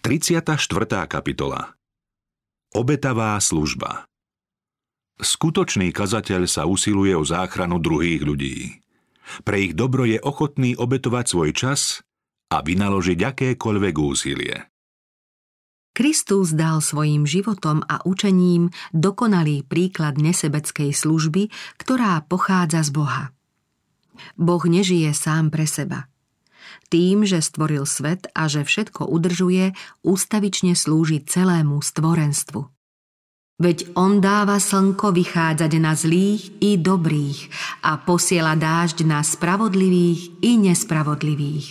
34. kapitola Obetavá služba Skutočný kazateľ sa usiluje o záchranu druhých ľudí. Pre ich dobro je ochotný obetovať svoj čas a vynaložiť akékoľvek úsilie. Kristus dal svojim životom a učením dokonalý príklad nesebeckej služby, ktorá pochádza z Boha. Boh nežije sám pre seba. Tým, že stvoril svet a že všetko udržuje, ústavične slúži celému stvorenstvu. Veď on dáva slnko vychádzať na zlých i dobrých a posiela dážď na spravodlivých i nespravodlivých.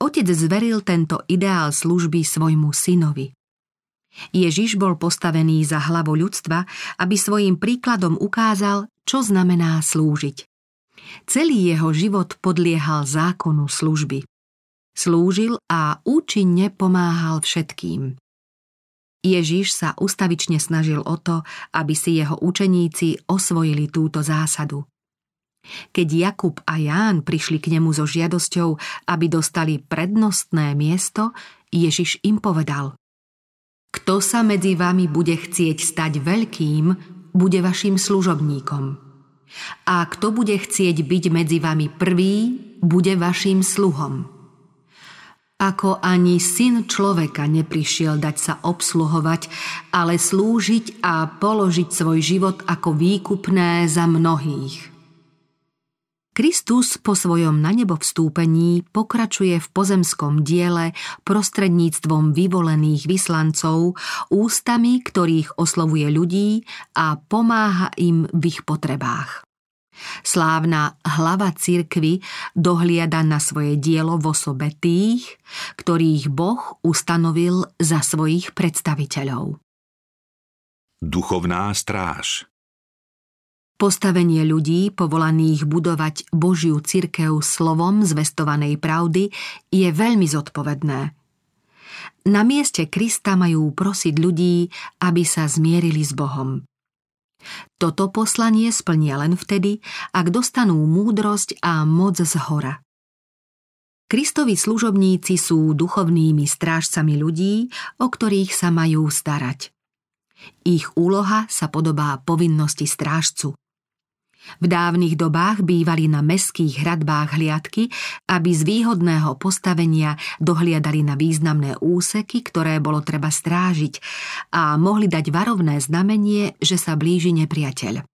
Otec zveril tento ideál služby svojmu synovi. Ježiš bol postavený za hlavu ľudstva, aby svojim príkladom ukázal, čo znamená slúžiť. Celý jeho život podliehal zákonu služby. Slúžil a účinne pomáhal všetkým. Ježiš sa ustavične snažil o to, aby si jeho učeníci osvojili túto zásadu. Keď Jakub a Ján prišli k nemu so žiadosťou, aby dostali prednostné miesto, Ježiš im povedal Kto sa medzi vami bude chcieť stať veľkým, bude vašim služobníkom. A kto bude chcieť byť medzi vami prvý, bude vašim sluhom. Ako ani syn človeka neprišiel dať sa obsluhovať, ale slúžiť a položiť svoj život ako výkupné za mnohých. Kristus po svojom na nebo vstúpení pokračuje v pozemskom diele prostredníctvom vyvolených vyslancov, ústami, ktorých oslovuje ľudí a pomáha im v ich potrebách. Slávna hlava cirkvy dohliada na svoje dielo v osobe tých, ktorých Boh ustanovil za svojich predstaviteľov. Duchovná stráž Postavenie ľudí, povolaných budovať Božiu cirkev slovom zvestovanej pravdy, je veľmi zodpovedné. Na mieste Krista majú prosiť ľudí, aby sa zmierili s Bohom. Toto poslanie splnia len vtedy, ak dostanú múdrosť a moc z hora. Kristovi služobníci sú duchovnými strážcami ľudí, o ktorých sa majú starať. Ich úloha sa podobá povinnosti strážcu. V dávnych dobách bývali na meských hradbách hliadky, aby z výhodného postavenia dohliadali na významné úseky, ktoré bolo treba strážiť a mohli dať varovné znamenie, že sa blíži nepriateľ.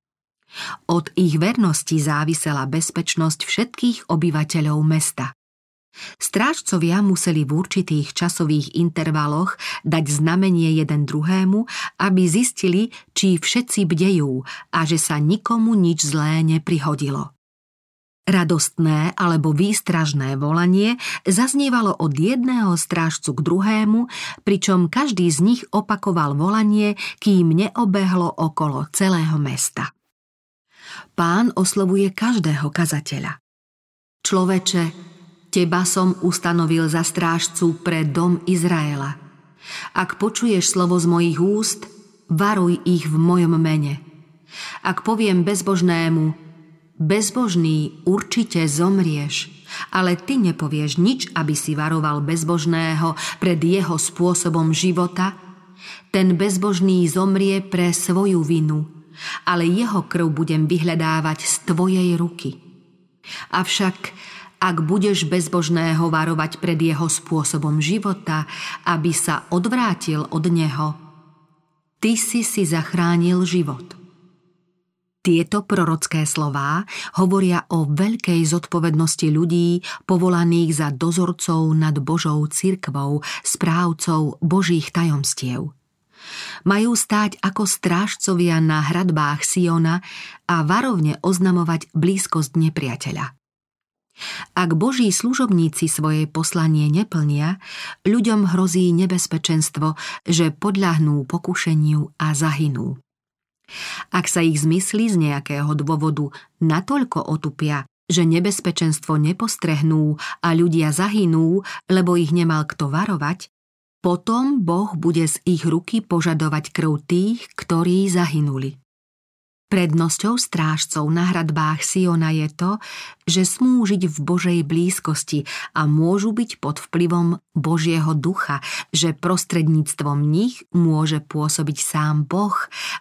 Od ich vernosti závisela bezpečnosť všetkých obyvateľov mesta. Strážcovia museli v určitých časových intervaloch dať znamenie jeden druhému, aby zistili, či všetci bdejú a že sa nikomu nič zlé neprihodilo. Radostné alebo výstražné volanie zaznievalo od jedného strážcu k druhému, pričom každý z nich opakoval volanie, kým neobehlo okolo celého mesta. Pán oslovuje každého kazateľa. Človeče, Teba som ustanovil za strážcu pre dom Izraela. Ak počuješ slovo z mojich úst, varuj ich v mojom mene. Ak poviem bezbožnému, bezbožný určite zomrieš, ale ty nepovieš nič, aby si varoval bezbožného pred jeho spôsobom života, ten bezbožný zomrie pre svoju vinu, ale jeho krv budem vyhľadávať z tvojej ruky. Avšak ak budeš bezbožného varovať pred jeho spôsobom života, aby sa odvrátil od neho, ty si si zachránil život. Tieto prorocké slová hovoria o veľkej zodpovednosti ľudí povolaných za dozorcov nad Božou cirkvou, správcov Božích tajomstiev. Majú stáť ako strážcovia na hradbách Siona a varovne oznamovať blízkosť nepriateľa. Ak boží služobníci svoje poslanie neplnia, ľuďom hrozí nebezpečenstvo, že podľahnú pokušeniu a zahynú. Ak sa ich zmysly z nejakého dôvodu natoľko otupia, že nebezpečenstvo nepostrehnú a ľudia zahynú, lebo ich nemal kto varovať, potom Boh bude z ich ruky požadovať krv tých, ktorí zahynuli. Prednosťou strážcov na hradbách Siona je to, že smú žiť v Božej blízkosti a môžu byť pod vplyvom Božieho ducha, že prostredníctvom nich môže pôsobiť sám Boh,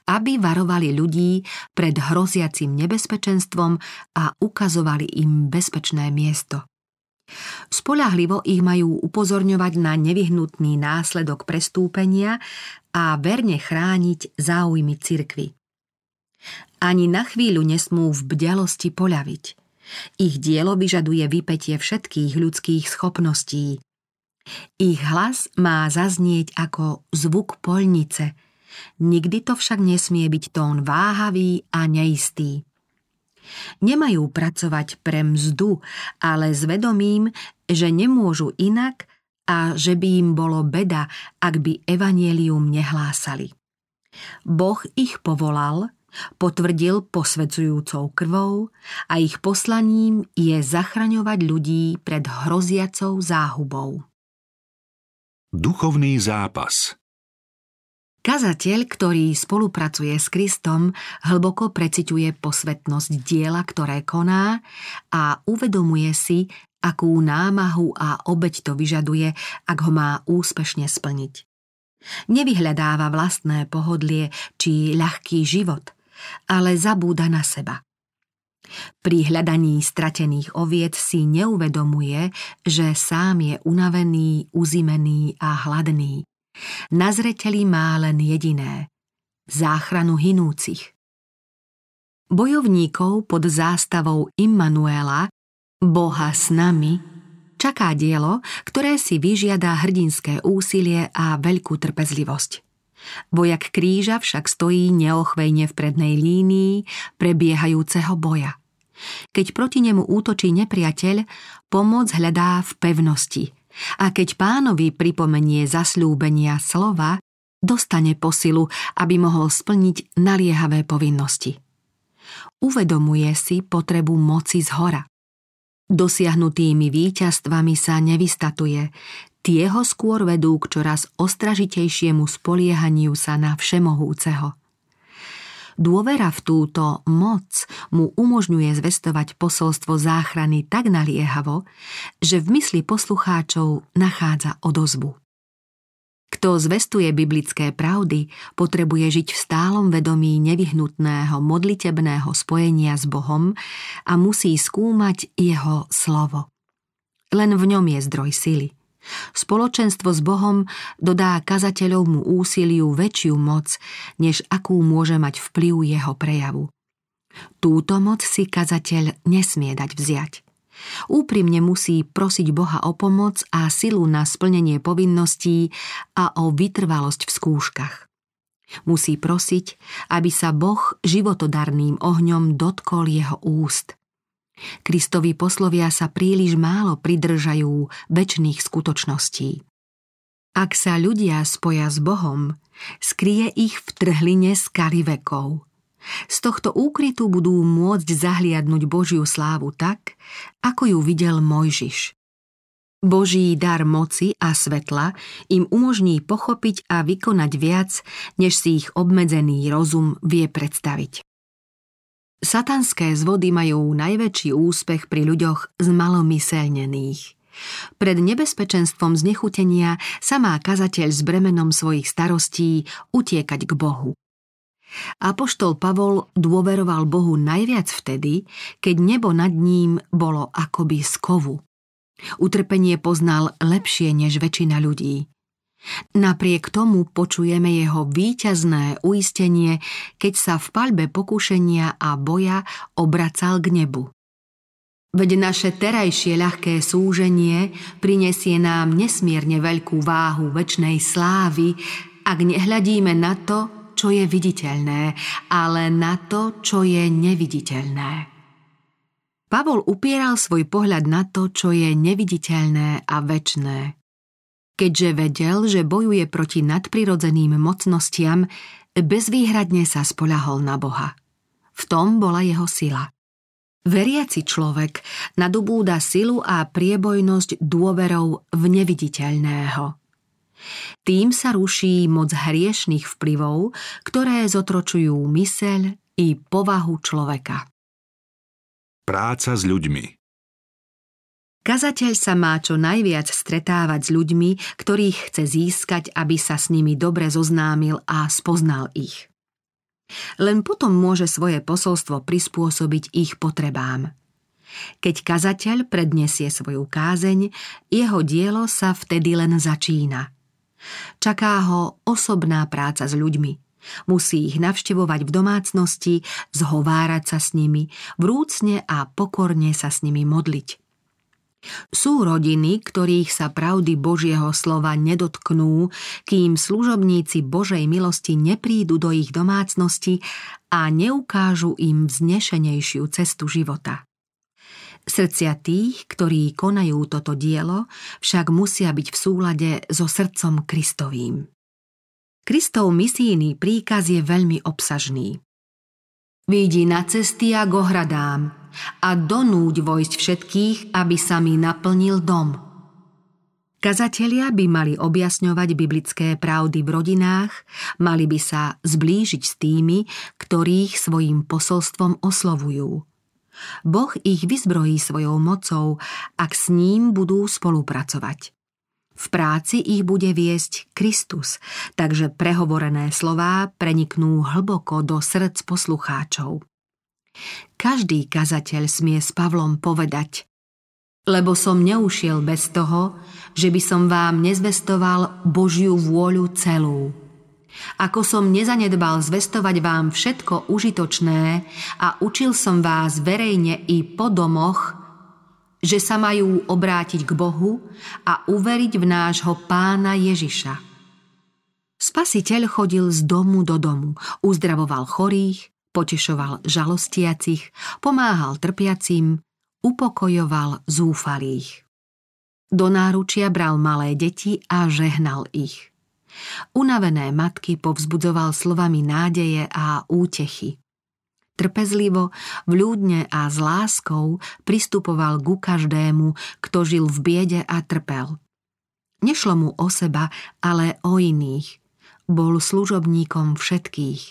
aby varovali ľudí pred hroziacim nebezpečenstvom a ukazovali im bezpečné miesto. Spolahlivo ich majú upozorňovať na nevyhnutný následok prestúpenia a verne chrániť záujmy cirkvy. Ani na chvíľu nesmú v bdelosti poľaviť. Ich dielo vyžaduje vypetie všetkých ľudských schopností. Ich hlas má zaznieť ako zvuk polnice, nikdy to však nesmie byť tón váhavý a neistý. Nemajú pracovať pre mzdu, ale s vedomím, že nemôžu inak a že by im bolo beda, ak by evanielium nehlásali. Boh ich povolal, potvrdil posvedzujúcou krvou a ich poslaním je zachraňovať ľudí pred hroziacou záhubou. Duchovný zápas Kazateľ, ktorý spolupracuje s Kristom, hlboko preciťuje posvetnosť diela, ktoré koná a uvedomuje si, akú námahu a obeď to vyžaduje, ak ho má úspešne splniť. Nevyhľadáva vlastné pohodlie či ľahký život, ale zabúda na seba. Pri hľadaní stratených oviec si neuvedomuje, že sám je unavený, uzimený a hladný na zreteli má len jediné – záchranu hinúcich. Bojovníkov pod zástavou Immanuela, Boha s nami, čaká dielo, ktoré si vyžiada hrdinské úsilie a veľkú trpezlivosť. Vojak kríža však stojí neochvejne v prednej línii prebiehajúceho boja. Keď proti nemu útočí nepriateľ, pomoc hľadá v pevnosti – a keď pánovi pripomenie zasľúbenia slova, dostane posilu, aby mohol splniť naliehavé povinnosti. Uvedomuje si potrebu moci z hora. Dosiahnutými víťazstvami sa nevystatuje, tie ho skôr vedú k čoraz ostražitejšiemu spoliehaniu sa na všemohúceho – Dôvera v túto moc mu umožňuje zvestovať posolstvo záchrany tak naliehavo, že v mysli poslucháčov nachádza odozvu. Kto zvestuje biblické pravdy, potrebuje žiť v stálom vedomí nevyhnutného modlitebného spojenia s Bohom a musí skúmať jeho slovo. Len v ňom je zdroj sily – Spoločenstvo s Bohom dodá kazateľovmu úsiliu väčšiu moc, než akú môže mať vplyv jeho prejavu. Túto moc si kazateľ nesmie dať vziať. Úprimne musí prosiť Boha o pomoc a silu na splnenie povinností a o vytrvalosť v skúškach. Musí prosiť, aby sa Boh životodarným ohňom dotkol jeho úst – Kristovi poslovia sa príliš málo pridržajú väčšných skutočností. Ak sa ľudia spoja s Bohom, skrie ich v trhline skaly vekov. Z tohto úkrytu budú môcť zahliadnúť Božiu slávu tak, ako ju videl Mojžiš. Boží dar moci a svetla im umožní pochopiť a vykonať viac, než si ich obmedzený rozum vie predstaviť. Satanské zvody majú najväčší úspech pri ľuďoch zmalomyselnených. Pred nebezpečenstvom znechutenia sa má kazateľ s bremenom svojich starostí utiekať k Bohu. Apoštol Pavol dôveroval Bohu najviac vtedy, keď nebo nad ním bolo akoby z kovu. Utrpenie poznal lepšie než väčšina ľudí. Napriek tomu počujeme jeho víťazné uistenie, keď sa v palbe pokušenia a boja obracal k nebu. Veď naše terajšie ľahké súženie prinesie nám nesmierne veľkú váhu väčšnej slávy, ak nehľadíme na to, čo je viditeľné, ale na to, čo je neviditeľné. Pavol upieral svoj pohľad na to, čo je neviditeľné a väčné. Keďže vedel, že bojuje proti nadprirodzeným mocnostiam, bezvýhradne sa spoľahol na Boha. V tom bola jeho sila. Veriaci človek nadobúda silu a priebojnosť dôverou v neviditeľného. Tým sa ruší moc hriešných vplyvov, ktoré zotročujú myseľ, i povahu človeka. Práca s ľuďmi Kazateľ sa má čo najviac stretávať s ľuďmi, ktorých chce získať, aby sa s nimi dobre zoznámil a spoznal ich. Len potom môže svoje posolstvo prispôsobiť ich potrebám. Keď kazateľ predniesie svoju kázeň, jeho dielo sa vtedy len začína. Čaká ho osobná práca s ľuďmi. Musí ich navštevovať v domácnosti, zhovárať sa s nimi, vrúcne a pokorne sa s nimi modliť. Sú rodiny, ktorých sa pravdy Božieho slova nedotknú, kým služobníci Božej milosti neprídu do ich domácnosti a neukážu im vznešenejšiu cestu života. Srdcia tých, ktorí konajú toto dielo, však musia byť v súlade so srdcom Kristovým. Kristov misijný príkaz je veľmi obsažný. Výjdi na cesty a go hradám a donúď vojsť všetkých, aby sa mi naplnil dom. Kazatelia by mali objasňovať biblické pravdy v rodinách, mali by sa zblížiť s tými, ktorých svojim posolstvom oslovujú. Boh ich vyzbrojí svojou mocou, ak s ním budú spolupracovať. V práci ich bude viesť Kristus, takže prehovorené slová preniknú hlboko do srdc poslucháčov. Každý kazateľ smie s Pavlom povedať lebo som neušiel bez toho, že by som vám nezvestoval Božiu vôľu celú. Ako som nezanedbal zvestovať vám všetko užitočné a učil som vás verejne i po domoch, že sa majú obrátiť k Bohu a uveriť v nášho pána Ježiša. Spasiteľ chodil z domu do domu, uzdravoval chorých, potešoval žalostiacich, pomáhal trpiacim, upokojoval zúfalých. Do náručia bral malé deti a žehnal ich. Unavené matky povzbudzoval slovami nádeje a útechy. Trpezlivo, vľúdne a s láskou pristupoval ku každému, kto žil v biede a trpel. Nešlo mu o seba, ale o iných. Bol služobníkom všetkých.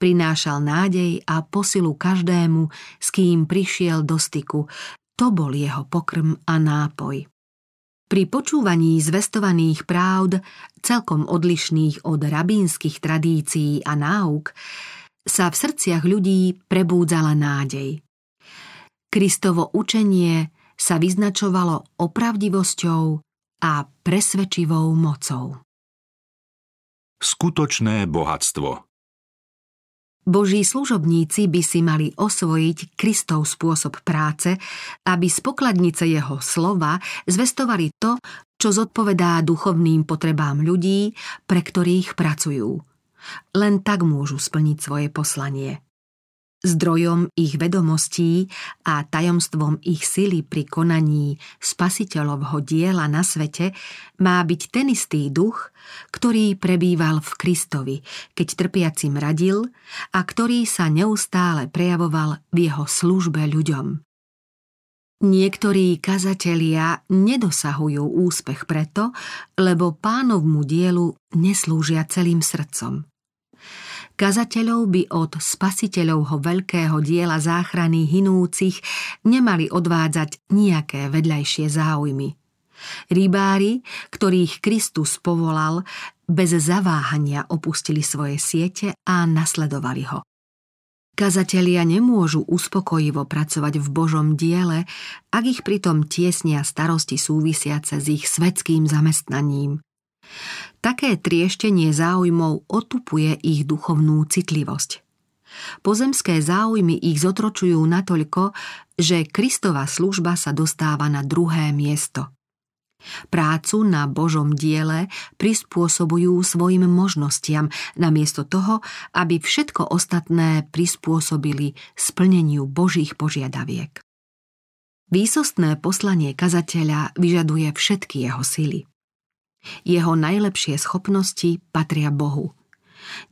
Prinášal nádej a posilu každému, s kým prišiel do styku. To bol jeho pokrm a nápoj. Pri počúvaní zvestovaných právd, celkom odlišných od rabínskych tradícií a náuk, sa v srdciach ľudí prebúdzala nádej. Kristovo učenie sa vyznačovalo opravdivosťou a presvedčivou mocou. Skutočné bohatstvo Boží služobníci by si mali osvojiť Kristov spôsob práce, aby z pokladnice jeho slova zvestovali to, čo zodpovedá duchovným potrebám ľudí, pre ktorých pracujú. Len tak môžu splniť svoje poslanie. Zdrojom ich vedomostí a tajomstvom ich sily pri konaní spasiteľovho diela na svete má byť ten istý duch, ktorý prebýval v Kristovi, keď trpiacim radil a ktorý sa neustále prejavoval v jeho službe ľuďom. Niektorí kazatelia nedosahujú úspech preto, lebo pánovmu dielu neslúžia celým srdcom. Kazateľov by od spasiteľovho veľkého diela záchrany hinúcich nemali odvádzať nejaké vedľajšie záujmy. Rybári, ktorých Kristus povolal, bez zaváhania opustili svoje siete a nasledovali ho. Kazatelia nemôžu uspokojivo pracovať v Božom diele, ak ich pritom tiesnia starosti súvisiace s ich svetským zamestnaním. Také trieštenie záujmov otupuje ich duchovnú citlivosť. Pozemské záujmy ich zotročujú natoľko, že Kristova služba sa dostáva na druhé miesto. Prácu na Božom diele prispôsobujú svojim možnostiam, namiesto toho, aby všetko ostatné prispôsobili splneniu Božích požiadaviek. Výsostné poslanie kazateľa vyžaduje všetky jeho sily. Jeho najlepšie schopnosti patria Bohu.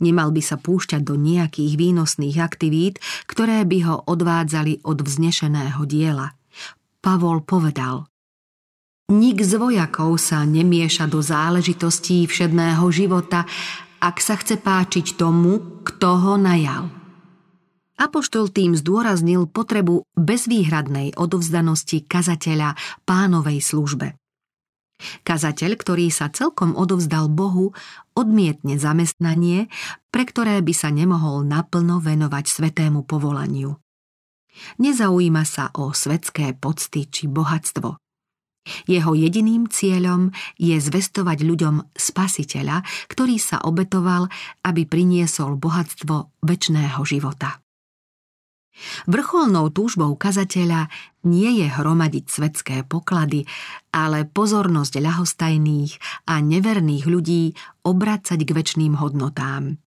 Nemal by sa púšťať do nejakých výnosných aktivít, ktoré by ho odvádzali od vznešeného diela. Pavol povedal Nik z vojakov sa nemieša do záležitostí všedného života, ak sa chce páčiť tomu, kto ho najal. Apoštol tým zdôraznil potrebu bezvýhradnej odovzdanosti kazateľa pánovej službe. Kazateľ, ktorý sa celkom odovzdal Bohu, odmietne zamestnanie, pre ktoré by sa nemohol naplno venovať svetému povolaniu. Nezaujíma sa o svetské pocty či bohatstvo. Jeho jediným cieľom je zvestovať ľuďom spasiteľa, ktorý sa obetoval, aby priniesol bohatstvo väčšného života. Vrcholnou túžbou kazateľa nie je hromadiť svetské poklady, ale pozornosť ľahostajných a neverných ľudí obracať k väčšným hodnotám.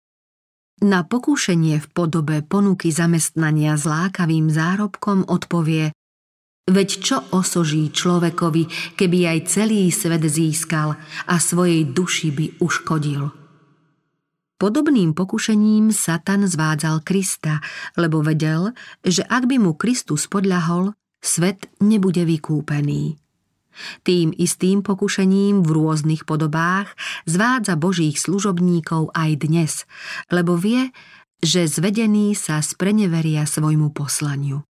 Na pokúšenie v podobe ponuky zamestnania s lákavým zárobkom odpovie Veď čo osoží človekovi, keby aj celý svet získal a svojej duši by uškodil? Podobným pokušením Satan zvádzal Krista, lebo vedel, že ak by mu Kristus podľahol, svet nebude vykúpený. Tým istým pokušením v rôznych podobách zvádza Božích služobníkov aj dnes, lebo vie, že zvedení sa spreneveria svojmu poslaniu.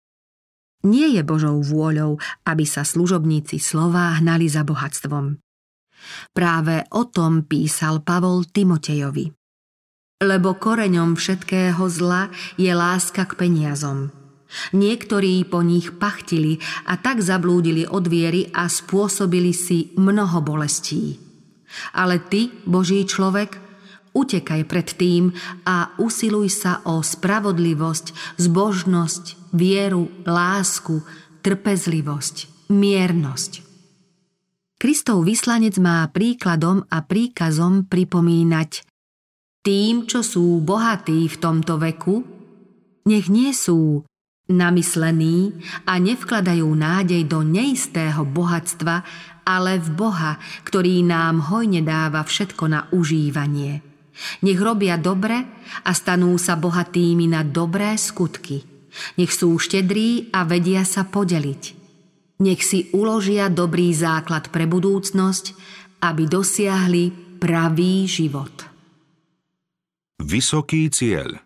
Nie je Božou vôľou, aby sa služobníci slova hnali za bohatstvom. Práve o tom písal Pavol Timotejovi. Lebo koreňom všetkého zla je láska k peniazom. Niektorí po nich pachtili a tak zablúdili od viery a spôsobili si mnoho bolestí. Ale ty, Boží človek, utekaj pred tým a usiluj sa o spravodlivosť, zbožnosť, vieru, lásku, trpezlivosť, miernosť. Kristov vyslanec má príkladom a príkazom pripomínať tým, čo sú bohatí v tomto veku, nech nie sú namyslení a nevkladajú nádej do neistého bohatstva, ale v Boha, ktorý nám hojne dáva všetko na užívanie. Nech robia dobre a stanú sa bohatými na dobré skutky – nech sú štedrí a vedia sa podeliť. Nech si uložia dobrý základ pre budúcnosť, aby dosiahli pravý život. Vysoký cieľ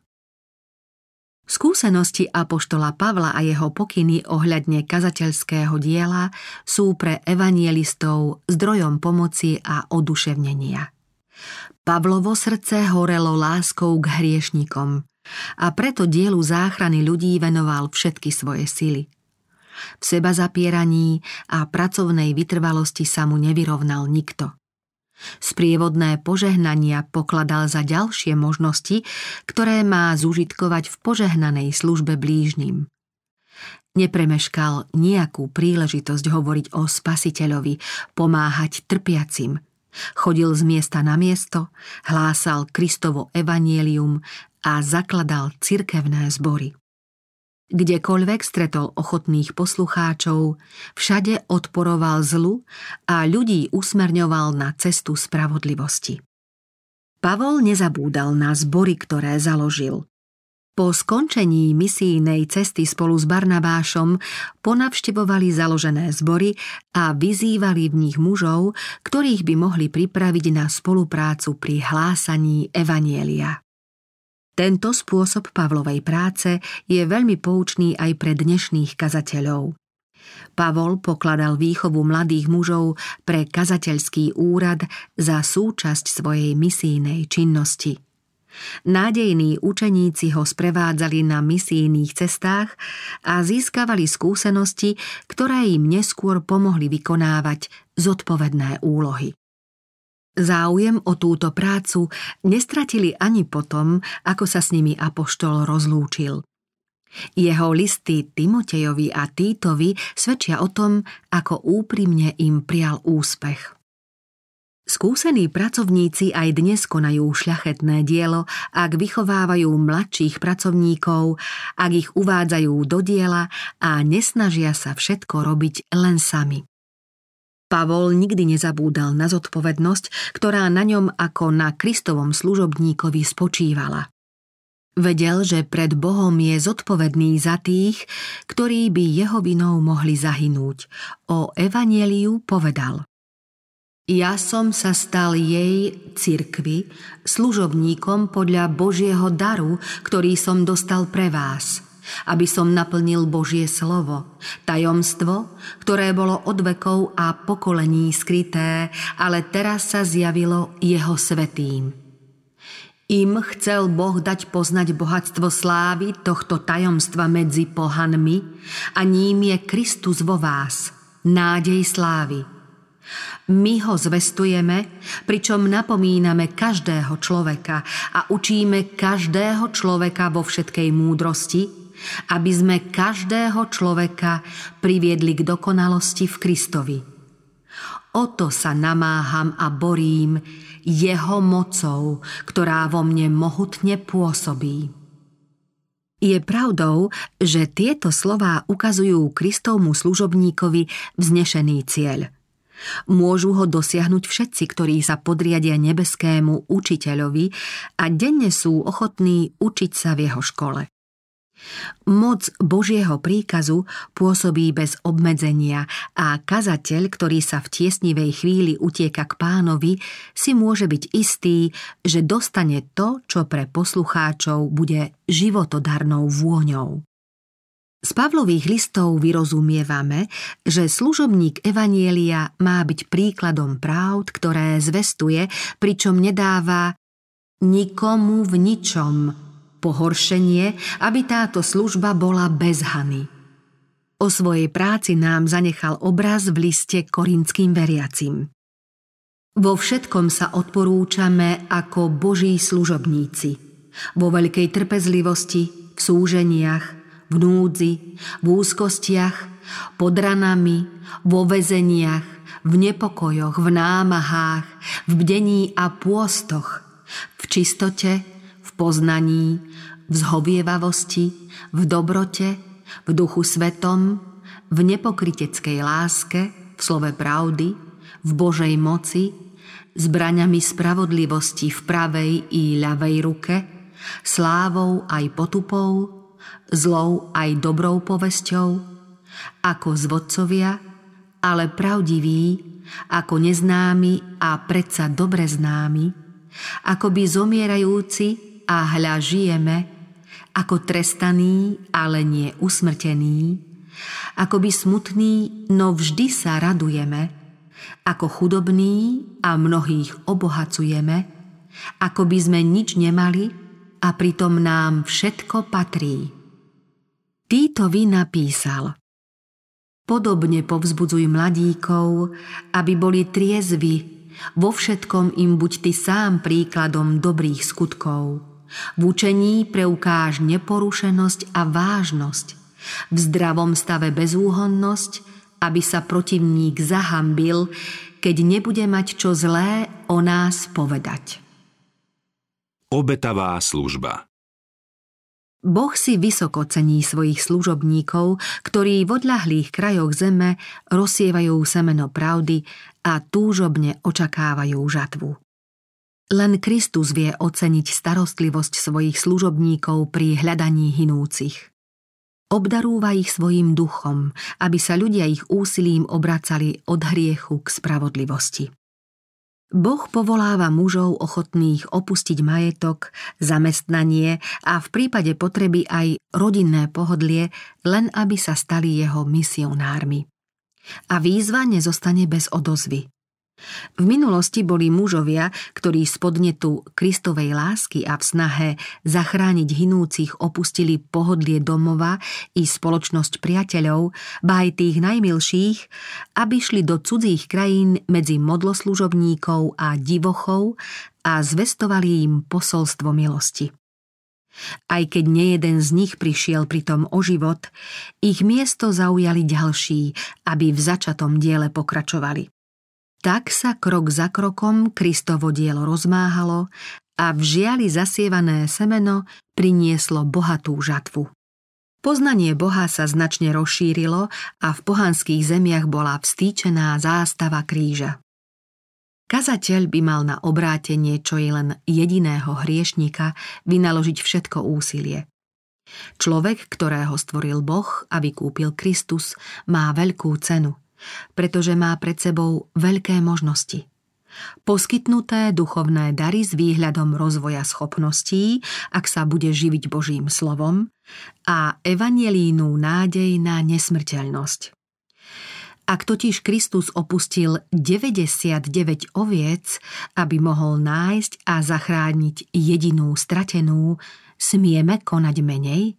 Skúsenosti Apoštola Pavla a jeho pokyny ohľadne kazateľského diela sú pre evangelistov zdrojom pomoci a oduševnenia. Pavlovo srdce horelo láskou k hriešnikom – a preto dielu záchrany ľudí venoval všetky svoje sily. V seba zapieraní a pracovnej vytrvalosti sa mu nevyrovnal nikto. Sprievodné požehnania pokladal za ďalšie možnosti, ktoré má zužitkovať v požehnanej službe blížnym. Nepremeškal nejakú príležitosť hovoriť o spasiteľovi, pomáhať trpiacim. Chodil z miesta na miesto, hlásal Kristovo evanielium a zakladal cirkevné zbory. Kdekoľvek stretol ochotných poslucháčov, všade odporoval zlu a ľudí usmerňoval na cestu spravodlivosti. Pavol nezabúdal na zbory, ktoré založil. Po skončení misijnej cesty spolu s Barnabášom ponavštevovali založené zbory a vyzývali v nich mužov, ktorých by mohli pripraviť na spoluprácu pri hlásaní Evanielia. Tento spôsob Pavlovej práce je veľmi poučný aj pre dnešných kazateľov. Pavol pokladal výchovu mladých mužov pre kazateľský úrad za súčasť svojej misijnej činnosti. Nádejní učeníci ho sprevádzali na misijných cestách a získavali skúsenosti, ktoré im neskôr pomohli vykonávať zodpovedné úlohy. Záujem o túto prácu nestratili ani potom, ako sa s nimi apoštol rozlúčil. Jeho listy Timotejovi a Týtovi svedčia o tom, ako úprimne im prial úspech. Skúsení pracovníci aj dnes konajú šľachetné dielo, ak vychovávajú mladších pracovníkov, ak ich uvádzajú do diela a nesnažia sa všetko robiť len sami. Pavol nikdy nezabúdal na zodpovednosť, ktorá na ňom ako na Kristovom služobníkovi spočívala. Vedel, že pred Bohom je zodpovedný za tých, ktorí by jeho vinou mohli zahynúť. O evanieliu povedal. Ja som sa stal jej, cirkvi, služobníkom podľa Božieho daru, ktorý som dostal pre vás, aby som naplnil Božie slovo, tajomstvo, ktoré bolo od vekov a pokolení skryté, ale teraz sa zjavilo jeho svetým. Im chcel Boh dať poznať bohatstvo slávy tohto tajomstva medzi pohanmi a ním je Kristus vo vás, nádej slávy – my ho zvestujeme, pričom napomíname každého človeka a učíme každého človeka vo všetkej múdrosti, aby sme každého človeka priviedli k dokonalosti v Kristovi. O to sa namáham a borím jeho mocou, ktorá vo mne mohutne pôsobí. Je pravdou, že tieto slová ukazujú Kristovmu služobníkovi vznešený cieľ – Môžu ho dosiahnuť všetci, ktorí sa podriadia nebeskému učiteľovi a denne sú ochotní učiť sa v jeho škole. Moc Božieho príkazu pôsobí bez obmedzenia a kazateľ, ktorý sa v tiesnivej chvíli utieka k pánovi, si môže byť istý, že dostane to, čo pre poslucháčov bude životodarnou vôňou. Z Pavlových listov vyrozumievame, že služobník Evanielia má byť príkladom práv, ktoré zvestuje, pričom nedáva nikomu v ničom pohoršenie, aby táto služba bola bez hany. O svojej práci nám zanechal obraz v liste korinským veriacim. Vo všetkom sa odporúčame ako Boží služobníci. Vo veľkej trpezlivosti, v súženiach, v núdzi, v úzkostiach, pod ranami, vo vezeniach, v nepokojoch, v námahách, v bdení a pôstoch, v čistote, v poznaní, v zhovievavosti, v dobrote, v duchu svetom, v nepokryteckej láske, v slove pravdy, v Božej moci, zbraňami spravodlivosti v pravej i ľavej ruke, slávou aj potupou, zlou aj dobrou povesťou, ako zvodcovia, ale pravdiví, ako neznámi a predsa dobre známi, ako by zomierajúci a hľa žijeme, ako trestaní, ale nie usmrtení, ako by smutní, no vždy sa radujeme, ako chudobní a mnohých obohacujeme, ako by sme nič nemali a pritom nám všetko patrí. Týtovi napísal Podobne povzbudzuj mladíkov, aby boli triezvi, vo všetkom im buď ty sám príkladom dobrých skutkov. V učení preukáž neporušenosť a vážnosť, v zdravom stave bezúhonnosť, aby sa protivník zahambil, keď nebude mať čo zlé o nás povedať. Obetavá služba Boh si vysoko cení svojich služobníkov, ktorí v odľahlých krajoch zeme rozsievajú semeno pravdy a túžobne očakávajú žatvu. Len Kristus vie oceniť starostlivosť svojich služobníkov pri hľadaní hinúcich. Obdarúva ich svojim duchom, aby sa ľudia ich úsilím obracali od hriechu k spravodlivosti. Boh povoláva mužov ochotných opustiť majetok, zamestnanie a v prípade potreby aj rodinné pohodlie, len aby sa stali jeho misionármi. A výzva nezostane bez odozvy. V minulosti boli mužovia, ktorí z podnetu Kristovej lásky a v snahe zachrániť hinúcich opustili pohodlie domova i spoločnosť priateľov, ba aj tých najmilších, aby šli do cudzích krajín medzi modloslužobníkov a divochov a zvestovali im posolstvo milosti. Aj keď nejeden z nich prišiel pritom o život, ich miesto zaujali ďalší, aby v začatom diele pokračovali. Tak sa krok za krokom Kristovo dielo rozmáhalo a v žiali zasievané semeno prinieslo bohatú žatvu. Poznanie Boha sa značne rozšírilo a v pohanských zemiach bola vstýčená zástava kríža. Kazateľ by mal na obrátenie čo je len jediného hriešnika vynaložiť všetko úsilie. Človek, ktorého stvoril Boh a vykúpil Kristus, má veľkú cenu – pretože má pred sebou veľké možnosti. Poskytnuté duchovné dary s výhľadom rozvoja schopností, ak sa bude živiť Božím slovom, a evangelínu nádej na nesmrteľnosť. Ak totiž Kristus opustil 99 oviec, aby mohol nájsť a zachrániť jedinú stratenú, smieme konať menej?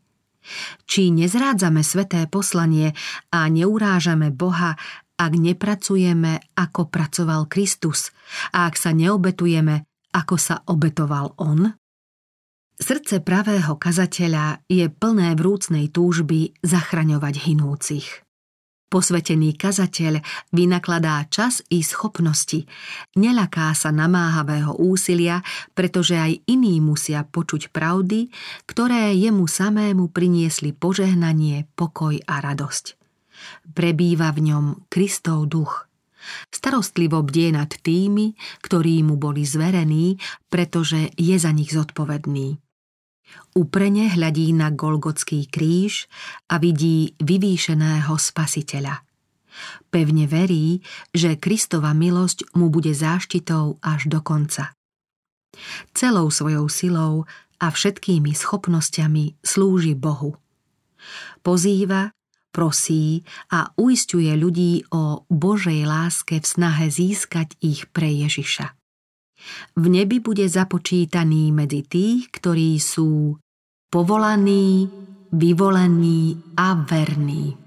Či nezrádzame sveté poslanie a neurážame Boha, ak nepracujeme, ako pracoval Kristus a ak sa neobetujeme, ako sa obetoval On? Srdce pravého kazateľa je plné vrúcnej túžby zachraňovať hinúcich. Posvetený kazateľ vynakladá čas i schopnosti. Nelaká sa namáhavého úsilia, pretože aj iní musia počuť pravdy, ktoré jemu samému priniesli požehnanie, pokoj a radosť. Prebýva v ňom Kristov duch. Starostlivo bdie nad tými, ktorí mu boli zverení, pretože je za nich zodpovedný. Uprene hľadí na Golgotský kríž a vidí vyvýšeného spasiteľa. Pevne verí, že Kristova milosť mu bude záštitou až do konca. Celou svojou silou a všetkými schopnosťami slúži Bohu. Pozýva, prosí a uistuje ľudí o Božej láske v snahe získať ich pre Ježiša v nebi bude započítaný medzi tých, ktorí sú povolaní, vyvolení a verní.